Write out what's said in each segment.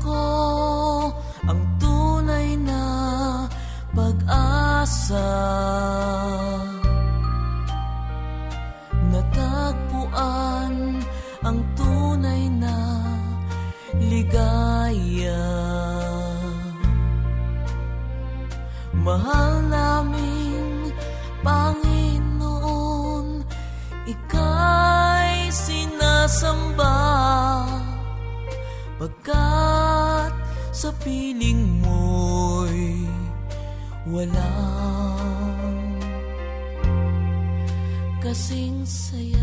Ko ang tunay na pag-asa. Natagpuan ang tunay na ligaya. Mahal naming Panginoon Ika'y sinasamba. Pagkat sa piling mo'y walang kasing saya.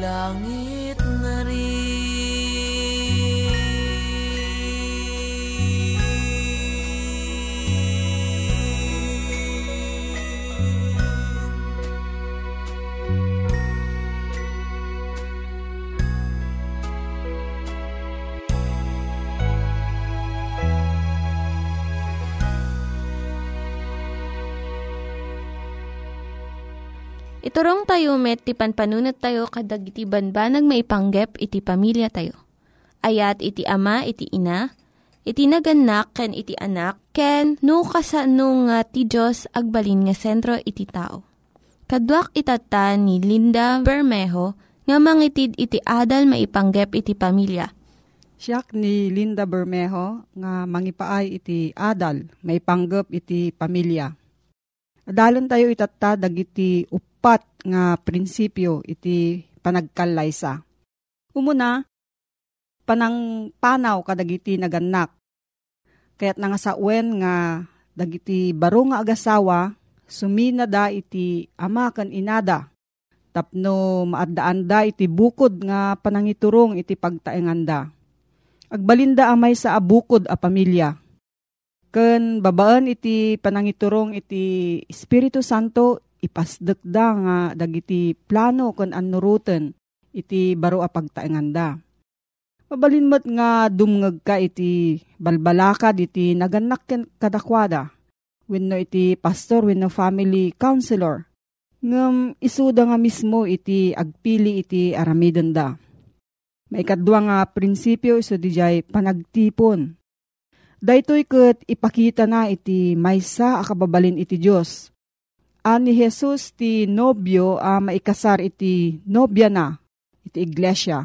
Langit na rin. Iturong tayo met, ti panpanunat tayo kadag iti banbanag maipanggep iti pamilya tayo. Ayat iti ama, iti ina, iti naganak, ken iti anak, ken no kasano nga ti Diyos agbalin nga sentro iti tao. Kaduak itata ni Linda Bermejo nga mangitid iti adal maipanggep iti pamilya. Siyak ni Linda Bermejo nga mangipaay iti adal, may panggap iti pamilya. Adalon tayo itatta dagiti upat nga prinsipyo iti panagkalaysa. Umuna, panang panaw kadagiti naganak. Kaya't nangasawen nga dagiti baro nga agasawa, sumina da iti ama kan inada. Tapno maadaan da iti bukod nga panangiturong iti pagtaenganda. Agbalinda amay sa abukod a pamilya. Ken babaan iti panangiturong iti Espiritu Santo ipasdekda nga dagiti plano ken annuruten iti baro a pagtaenganda. Mabalinmat nga dumngeg ka iti balbalakad iti naganak kadakwada. Wenno iti pastor wenno family counselor. Ngem isuda nga mismo iti agpili iti aramiden da. Maikadwa nga prinsipyo iso dijay panagtipon. Daytoy ket ipakita na iti maysa a kababalin iti Dios. Ani Jesus ti nobyo a maikasar iti nobya na iti iglesia.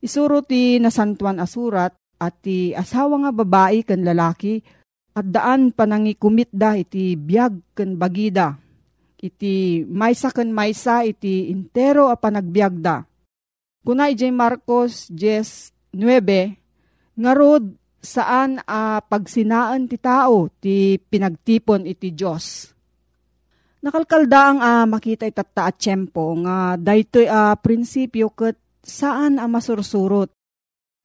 Isuro ti nasantuan asurat at ti asawa nga babae ken lalaki at daan panangikumit da iti biyag ken bagida. Iti maysa ken maysa iti intero a panagbiag da. Kuna ijay Marcos 10.9 Ngarod saan a pagsinaan ti tao ti pinagtipon iti Diyos. Nakalkalda ang a makita itata at tiyempo nga daytoy a prinsipyo ket saan a masursurot.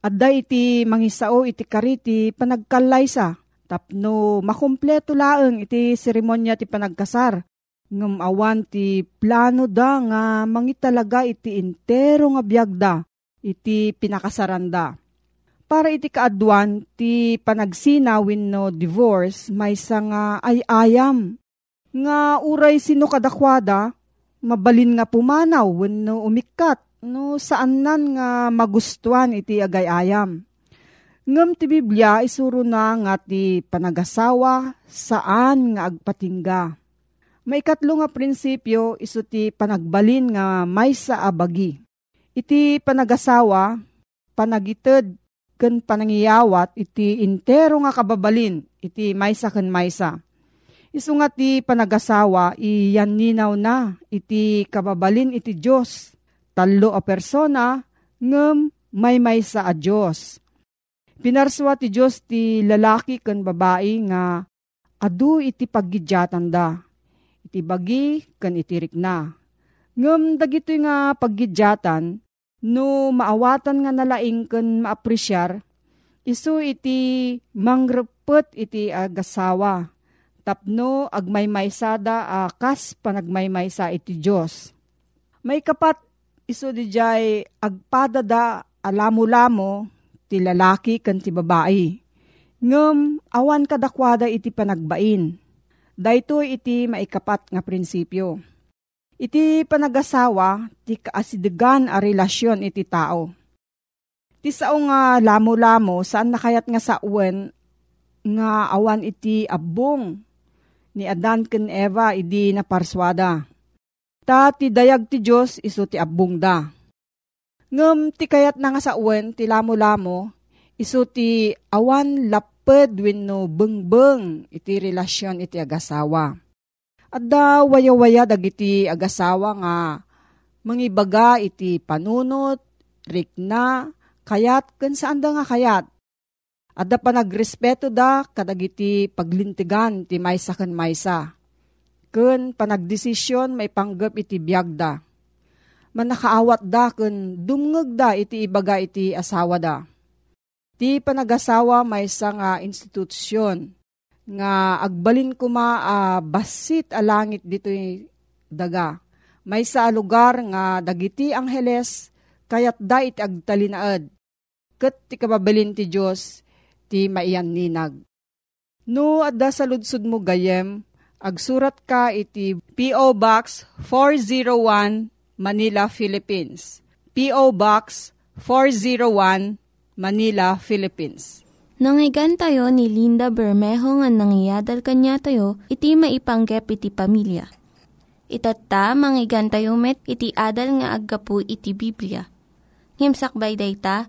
At da iti mangisao iti kariti panagkalaysa tapno makumpleto laeng iti seremonya ti panagkasar. Ngem awan ti plano da nga mangitalaga iti intero nga biyagda iti pinakasaranda para iti kaadwan ti panagsina wenno divorce may nga ay ayam nga uray sino kadakwada mabalin nga pumanaw wenno umikat no saan nan nga magustuhan iti agay-ayam. Ngem ti Biblia isuro na nga ti panagasawa saan nga agpatingga. May katlo nga prinsipyo iso ti panagbalin nga may sa abagi. Iti panagasawa, panagited ken panangiyawat iti intero nga kababalin iti maysa ken maysa. Isu nga ti panagasawa iyan ninaw na iti kababalin iti Diyos talo a persona ngem may may sa a Diyos. Pinarswa ti Diyos ti lalaki ken babae nga adu iti paggidyatan da. Iti bagi ken iti rikna. Ngem dagito nga paggidyatan no maawatan nga nalaing ken maapresyar isu iti mangrepet iti agasawa tapno agmaymaysada a kas panagmaymaysa iti Diyos. May kapat iso di jay agpadada alamo-lamo ti lalaki kan ti babae. Ngem awan kadakwada iti panagbain. Dayto iti maikapat nga prinsipyo. Iti panagasawa ti kaasidegan a relasyon iti tao. Ti sao nga lamo-lamo saan nakayat nga sa uwen nga awan iti abong ni Adan ken Eva idi na parswada Ta ti dayag ti Diyos iso ti abong da. Ngem ti kayat na nga sa uwen ti lamo-lamo, iso ti awan laped wenno bengbeng iti relasyon iti agasawa. At da waya-waya dagiti agasawa nga mangibaga iti panunot, rikna, kayat, ken saan da nga kayat. At da pa nagrespeto da kadagiti paglintigan ti maysa ken maysa ken panagdesisyon may panggap iti biyagda. Manakaawat da ken dumngeg da iti ibaga iti asawa da. Ti panagasawa may nga institusyon nga agbalin kuma a uh, basit a langit dito daga. May sa lugar nga dagiti angheles kayat da iti agtalinaad. Ket ti kababilin ti Diyos ti maiyan ninag. No, adda sa ludsud mo gayem, Agsurat ka iti P.O. Box 401 Manila, Philippines. P.O. Box 401 Manila, Philippines. Nangyigan tayo ni Linda Bermejo nga nangyadal kanya tayo, iti maipanggep iti pamilya. Itatta, manggigan tayo met, iti adal nga aggapu iti Biblia. Ngimsakbay day ta,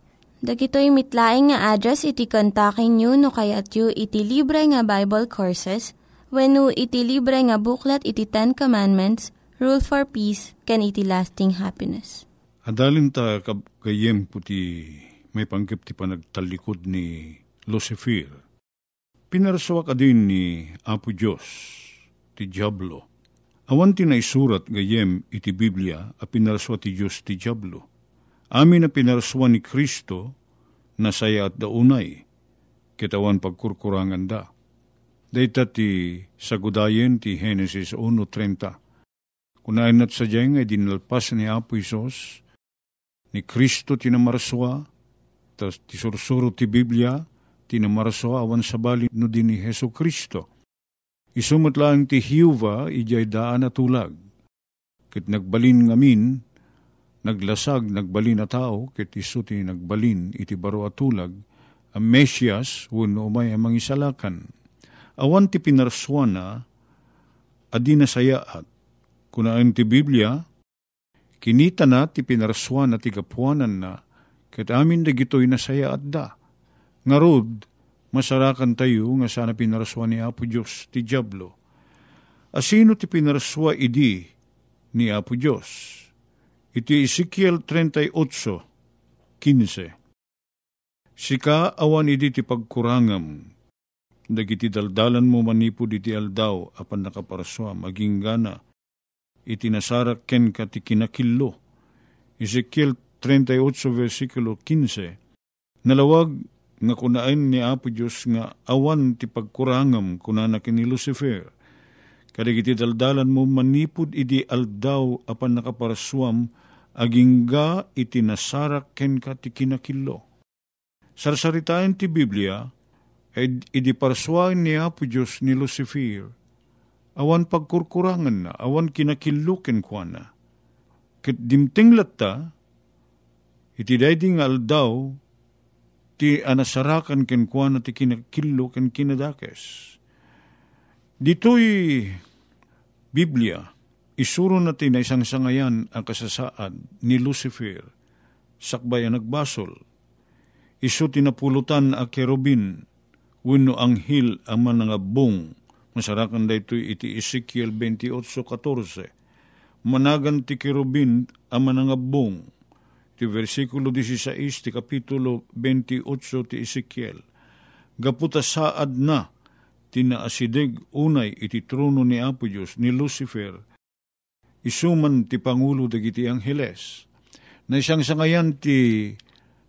Dagitoy mitlaing nga address iti kontakin nyo no kayat yu iti libre nga Bible Courses when no iti libre nga buklat iti Ten Commandments, Rule for Peace, can iti lasting happiness. Adalin ta kagayem puti may panggap ti panagtalikod ni Lucifer. Pinaraswa ka din ni Apo Diyos, ti Diablo. Awan ti na isurat gayem iti Biblia a pinaraswa ti Diyos ti Diablo Amin na pinarswan ni Kristo na saya at daunay, kitawan pagkurkurangan da. Data ti sagudayen ti Genesis 1.30. Kunain at sadyang ay dinalpas ni Apo Isos, ni Kristo tinamarswa, tas ti sursuro ti Biblia, tinamarswa awan sa bali no din ni Heso Kristo. Isumat lang ti Hiuva, ijay daan at tulag. Kit nagbalin ngamin, naglasag, nagbalin na tao, ket isuti nagbalin, iti baro atulag, ang Mesyas, wano umay ang mangisalakan. Awan ti pinarswana, adi na sayaat. Kunaan ti Biblia, kinita na ti pinarswana ti kapuanan na, ket amin da gito'y nasayaat da. Ngarod, masarakan tayo nga sana pinarswa ni Apo Diyos ti Diablo. Asino ti pinarswa idi ni Apo Diyos? Iti Ezekiel 38, 15. Sika awan idi ti pagkurangam, dagiti daldalan mo manipod iti aldaw, apan nakaparaswa, maging gana, iti nasarak ken ka ti kinakillo. Ezekiel 38 versikulo 15, nalawag nga kunain ni Apo Diyos nga awan ti pagkurangam kunana ni Lucifer. Kadigiti daldalan mo manipod idi aldaw apan nakaparaswam agingga iti nasarak ken ka ti kinakillo. Sarsaritain ti Biblia, ed idi paraswain ni Apo Diyos ni Lucifer, awan pagkurkurangan na, awan kinakilluken kwa na. Ket dimting latta, iti dayding aldaw, ti anasarakan ken kwa na ti kinakillo ken kinadakes. Dito'y Biblia, isuro natin na isang sangayan ang kasasaad ni Lucifer, sakbay ang nagbasol. Isu tinapulutan a kerubin, wino anghil ang manangabong, masarakan da ito iti Ezekiel 28.14. Managan ti kerubin ang manangabong, ti versikulo 16 ti kapitulo 28 ti Ezekiel. Gaputa saad na, tinaasideg unay iti trono ni Apo Diyos ni Lucifer, isuman ti Pangulo dagiti Angheles, na isang sangayan ti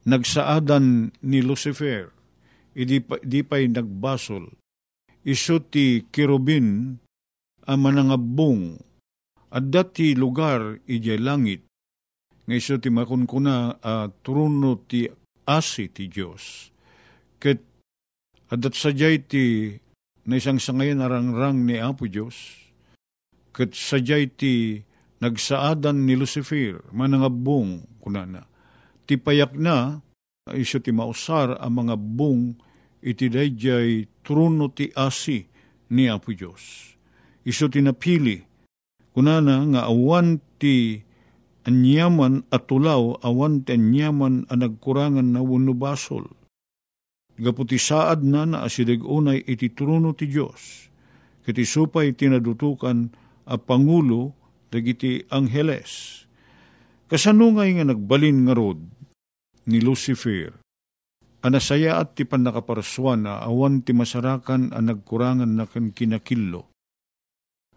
nagsaadan ni Lucifer, idi pa, di pa'y nagbasol, iso ti kirubin ang manangabong, at dati lugar ijay langit, nga iso ti makunkuna uh, truno ti asi ti Diyos. Ket adat sadyay ti na isang sangayan arangrang ni Apo Diyos, ket sadyay ti nagsaadan ni Lucifer, manangabong kunana. Ti payak na, iso ti mausar ang mga bung iti dayjay truno ti asi ni Apo Diyos. Iso ti napili, kunana nga awan ti anyaman at tulaw, awan ti anyaman ang nagkurangan na basol Gaputi saad na na asidig unay iti truno ti Diyos. Kiti supay tinadutukan a Pangulo dagiti Angheles. Kasanungay nga nagbalin nga rod ni Lucifer. Anasaya at ti panakaparaswan na awan ti masarakan ang nagkurangan na kinakillo.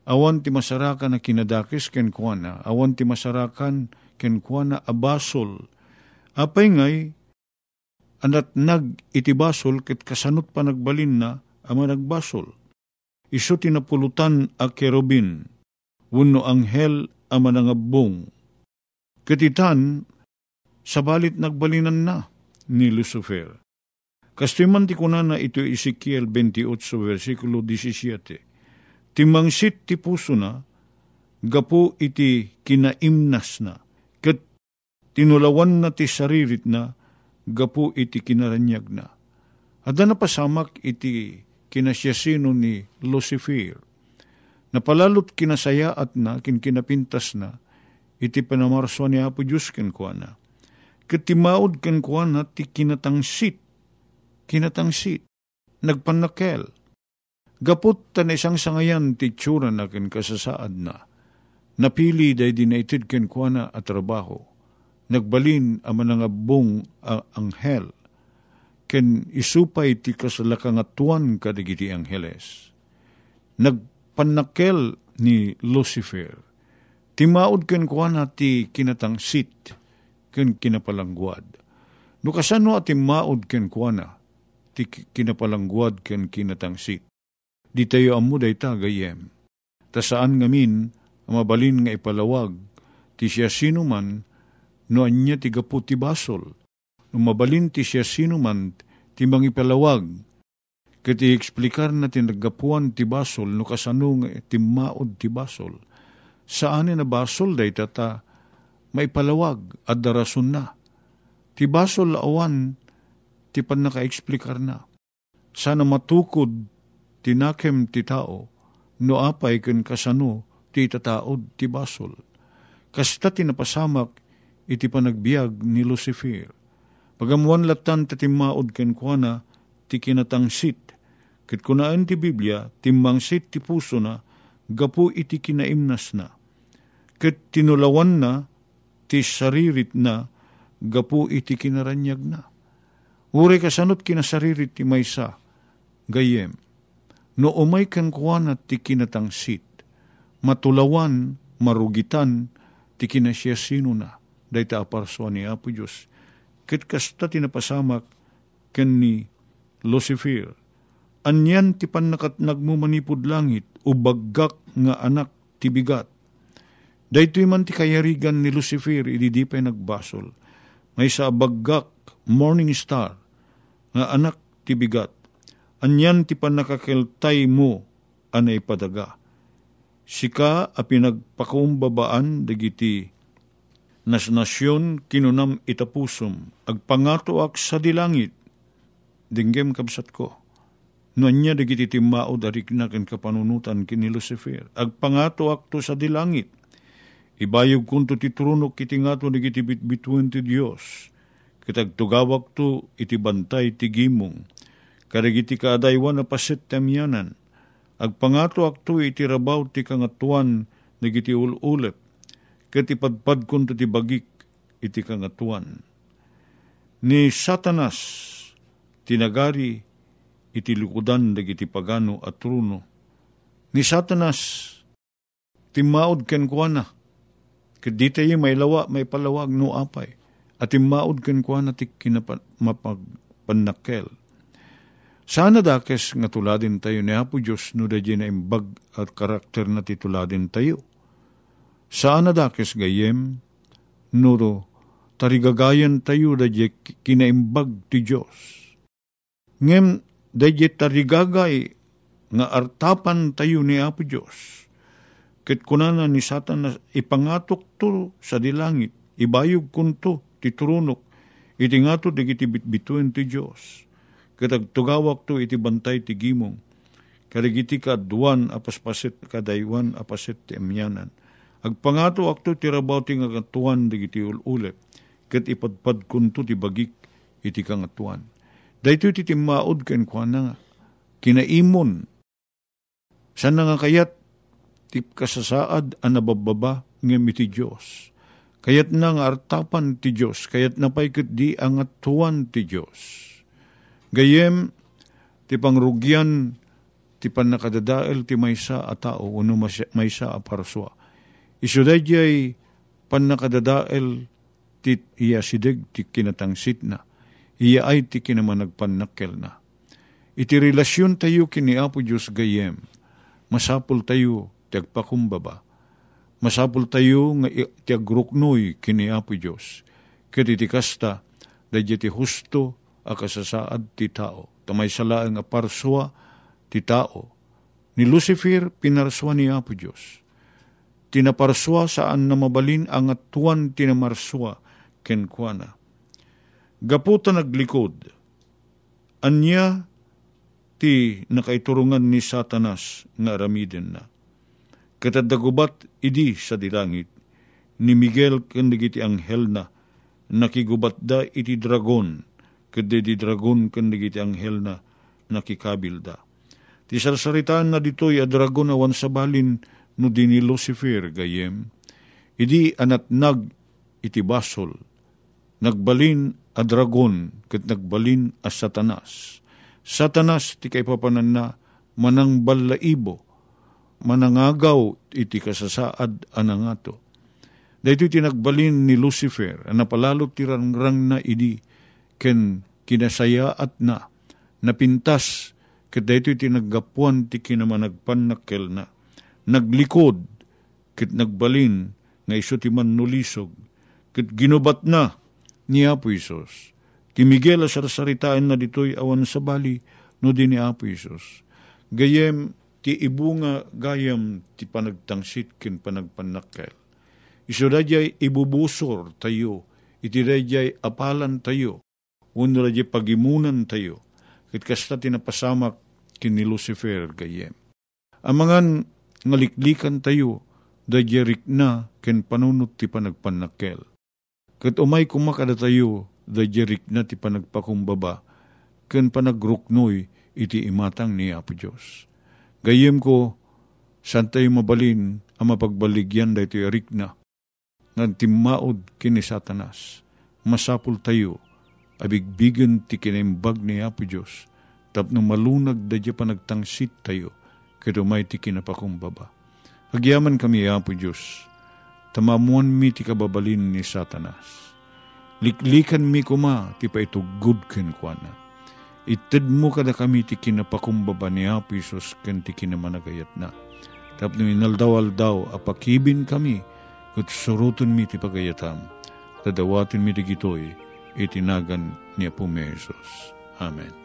Awan ti masarakan na kinadakis ken kuana, awan ti masarakan ken kuana abasol. Apay ngay, anat nag itibasol ket kasanot pa nagbalin na ama nagbasol. Iso tinapulutan a kerubin, wuno anghel ama nangabong. Ketitan, sabalit nagbalinan na ni Lucifer. Kastiman ti kunana ito Ezekiel 28 versikulo 17. Timangsit ti puso na, gapo iti kinaimnas na, ket tinulawan na ti saririt na, gapu iti kinaranyag na. Ada na pasamak iti kinasyasino ni Lucifer. Napalalot kinasaya at na, kinkinapintas na, iti panamarso ni Apo Diyos kenkwana. Katimaod kenkwana ti kinatangsit, kinatangsit, nagpanakel. Gapot tan isang sangayan ti tsura na ken kasasaad na. Napili day dinaitid kenkwana at trabaho nagbalin ang manangabong ang anghel, ken isupay ti kasalakangatuan kadigiti angheles. Nagpanakel ni Lucifer, timaod ken kuana ti kinatangsit, ken kinapalangguad. No kasano at timaod ken kuana, ti kinapalangguad ken kinatangsit. Di tayo amuday ta gayem. Ta saan ngamin, mabalin nga ipalawag, ti siya sino man, no anya ti gapu ti basol, no mabalin ti siya sino man ti mangipalawag, kati eksplikar na ti naggapuan ti basol no kasano ti maod ti basol. Saan na basol day tata maipalawag at darason na. Ti basol awan ti pan naka-eksplikar na. Sana matukod tinakem ti tao no apay ken kasano ti tataod ti basol. Kasta tinapasamak iti panagbiag ni Lucifer. Pagamuan latan tatimaod ken kuana ti kinatangsit. Ket kunaan ti Biblia, timmangsit ti puso na, gapu iti kinaimnas na. Ket tinulawan na, ti saririt na, gapu iti kinaranyag na. Uri kasanot kinasariri ti maysa, gayem, no umay kan kuwan at ti kinatangsit, matulawan, marugitan, ti kinasya sino na, day ta aparswa ni Apo Diyos. Kit kasta tinapasamak ken ni Lucifer. Anyan ti panakat nagmumanipod langit, ubaggak nga anak ti bigat. Daytoy man ti kayarigan ni Lucifer, idi pa'y nagbasol. May sa baggak, morning star, nga anak ti bigat. Anyan ti panakakiltay mo, anay padaga. Sika a pinagpakumbabaan dagiti nas nasyon kinunam itapusom, agpangato ak sa dilangit, dinggem kabsat ko. Nuan niya dagiti timao darik na ken kapanunutan kini Lucifer. Agpangato akto sa dilangit. Ibayog kunto ti trunok kiti ngato dagiti bitbituan ti Dios. Kitag tugawak to iti bantay ti gimong. Karagiti kaadaywan na pasit temyanan. Agpangato akto iti rabaw ti kangatuan nagiti ululep. Ket ipadpad kunto ti bagik iti kangatuan. Ni Satanas tinagari iti lukudan dagiti pagano at truno. Ni Satanas, timaod ken kuana, kadi tayo may lawa, may palawag no apay, at timaod ken kuana ti kinapagpanakel. Sana dakes nga tuladin tayo ni Apo Diyos no da na imbag at karakter na tituladin tayo. Sana dakes gayem no tarigagayan tayo da kinaimbag ti Diyos. Ngem Dayjit tarigagay nga artapan tayo ni Apo Diyos. Ket kunana ni Satan na ipangatok to sa dilangit, ibayog kunto ti turunok, iti nga to digiti bitbituen ti Diyos. Ket tugawak to iti bantay ti gimong, karigiti ka duwan apaspasit kadaywan apasit ti emyanan. Agpangato akto ti rabaw ti nga katuan digiti ululep, ket ipadpad kunto ti bagik iti kangatuan Dahito iti timaod ken kwa na nga. Kinaimon. Sana nga kayat ti kasasaad ang nabababa ng iti Diyos. Kayat na nga artapan ti Diyos, kayat napay ket di ang atuan ti Diyos. Gayem, ti pangrugyan, ti panakadadael ti maysa a tao, uno maysa a parswa. Isuday jay panakadadael ti iya sideg ti kinatangsit na iya ay ti kinamanagpanakkel na. Iti relasyon tayo kini Apo Diyos gayem, masapul tayo ti agpakumbaba, masapul tayo nga ti agruknoy kini Apo Diyos, ket iti kasta, dadya ti husto a kasasaad ti tao, tamay salaang a parswa ti tao. Ni Lucifer pinarswa ni Apo Diyos. Tinaparswa saan na mabalin ang atuan tinamarswa kenkwana. Gaputa naglikod, anya ti nakaiturungan ni Satanas nga aramiden na. Katadagubat idi sa dilangit, ni Miguel kandigiti anghel na, nakigubat da iti dragon, kade di dragon kandigiti anghel na, nakikabil da. Ti sarsaritaan na ditoy a dragon awan sa balin no di ni Lucifer gayem, idi anat nag iti basol, nagbalin a dragon ket nagbalin a satanas. Satanas ti kay papanan na manang balaibo, manangagaw iti kasasaad anangato. Dahito iti nagbalin ni Lucifer, napalalo ti rangrang na idi, ken kinasaya at na, napintas, ket dahito iti naggapuan ti kinamanagpan nakkel na, naglikod, ket nagbalin, nga iso ti man nulisog, ket ginubat na, ni Apo Isos. Ti Miguel a sarsaritaan na ditoy awan sa bali no di ni Apo Isos. Gayem ti ibunga gayam ti panagtangsit ken panagpanakkel. Iso dadyay ibubusor tayo, iti dadyay apalan tayo, uno dadyay pagimunan tayo, ket kasta tinapasamak kin ni Lucifer gayem. Amangan ngaliklikan tayo, dadyarik na ken panunot ti panagpanakkel Kat umay kumakada tayo, da jerik na ti panagpakumbaba, ken panagruknoy iti imatang ni Apo Diyos. Gayem ko, san tayo mabalin ang mapagbaligyan da iti erik na, nga timaod kini satanas, masapul tayo, abigbigan ti kinaimbag ni Apo Diyos, tapno malunag da pa nagtangsit tayo, kado may ti kinapakumbaba. Agyaman kami, Apo Diyos, tamamuan mi ti kababalin ni Satanas. Liklikan mi kuma, ti pa ito good ken kuana. Itid mo kada kami ti kinapakumbaba ni Apo Isos ken ti kinamanagayat na. Tapno inaldaw-aldaw, apakibin kami, kat suruton mi ti pagayatam. Tadawatin mi ti gitoy, itinagan ni Apo. Amen.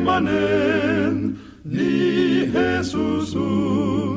mannen, ni Jesus, o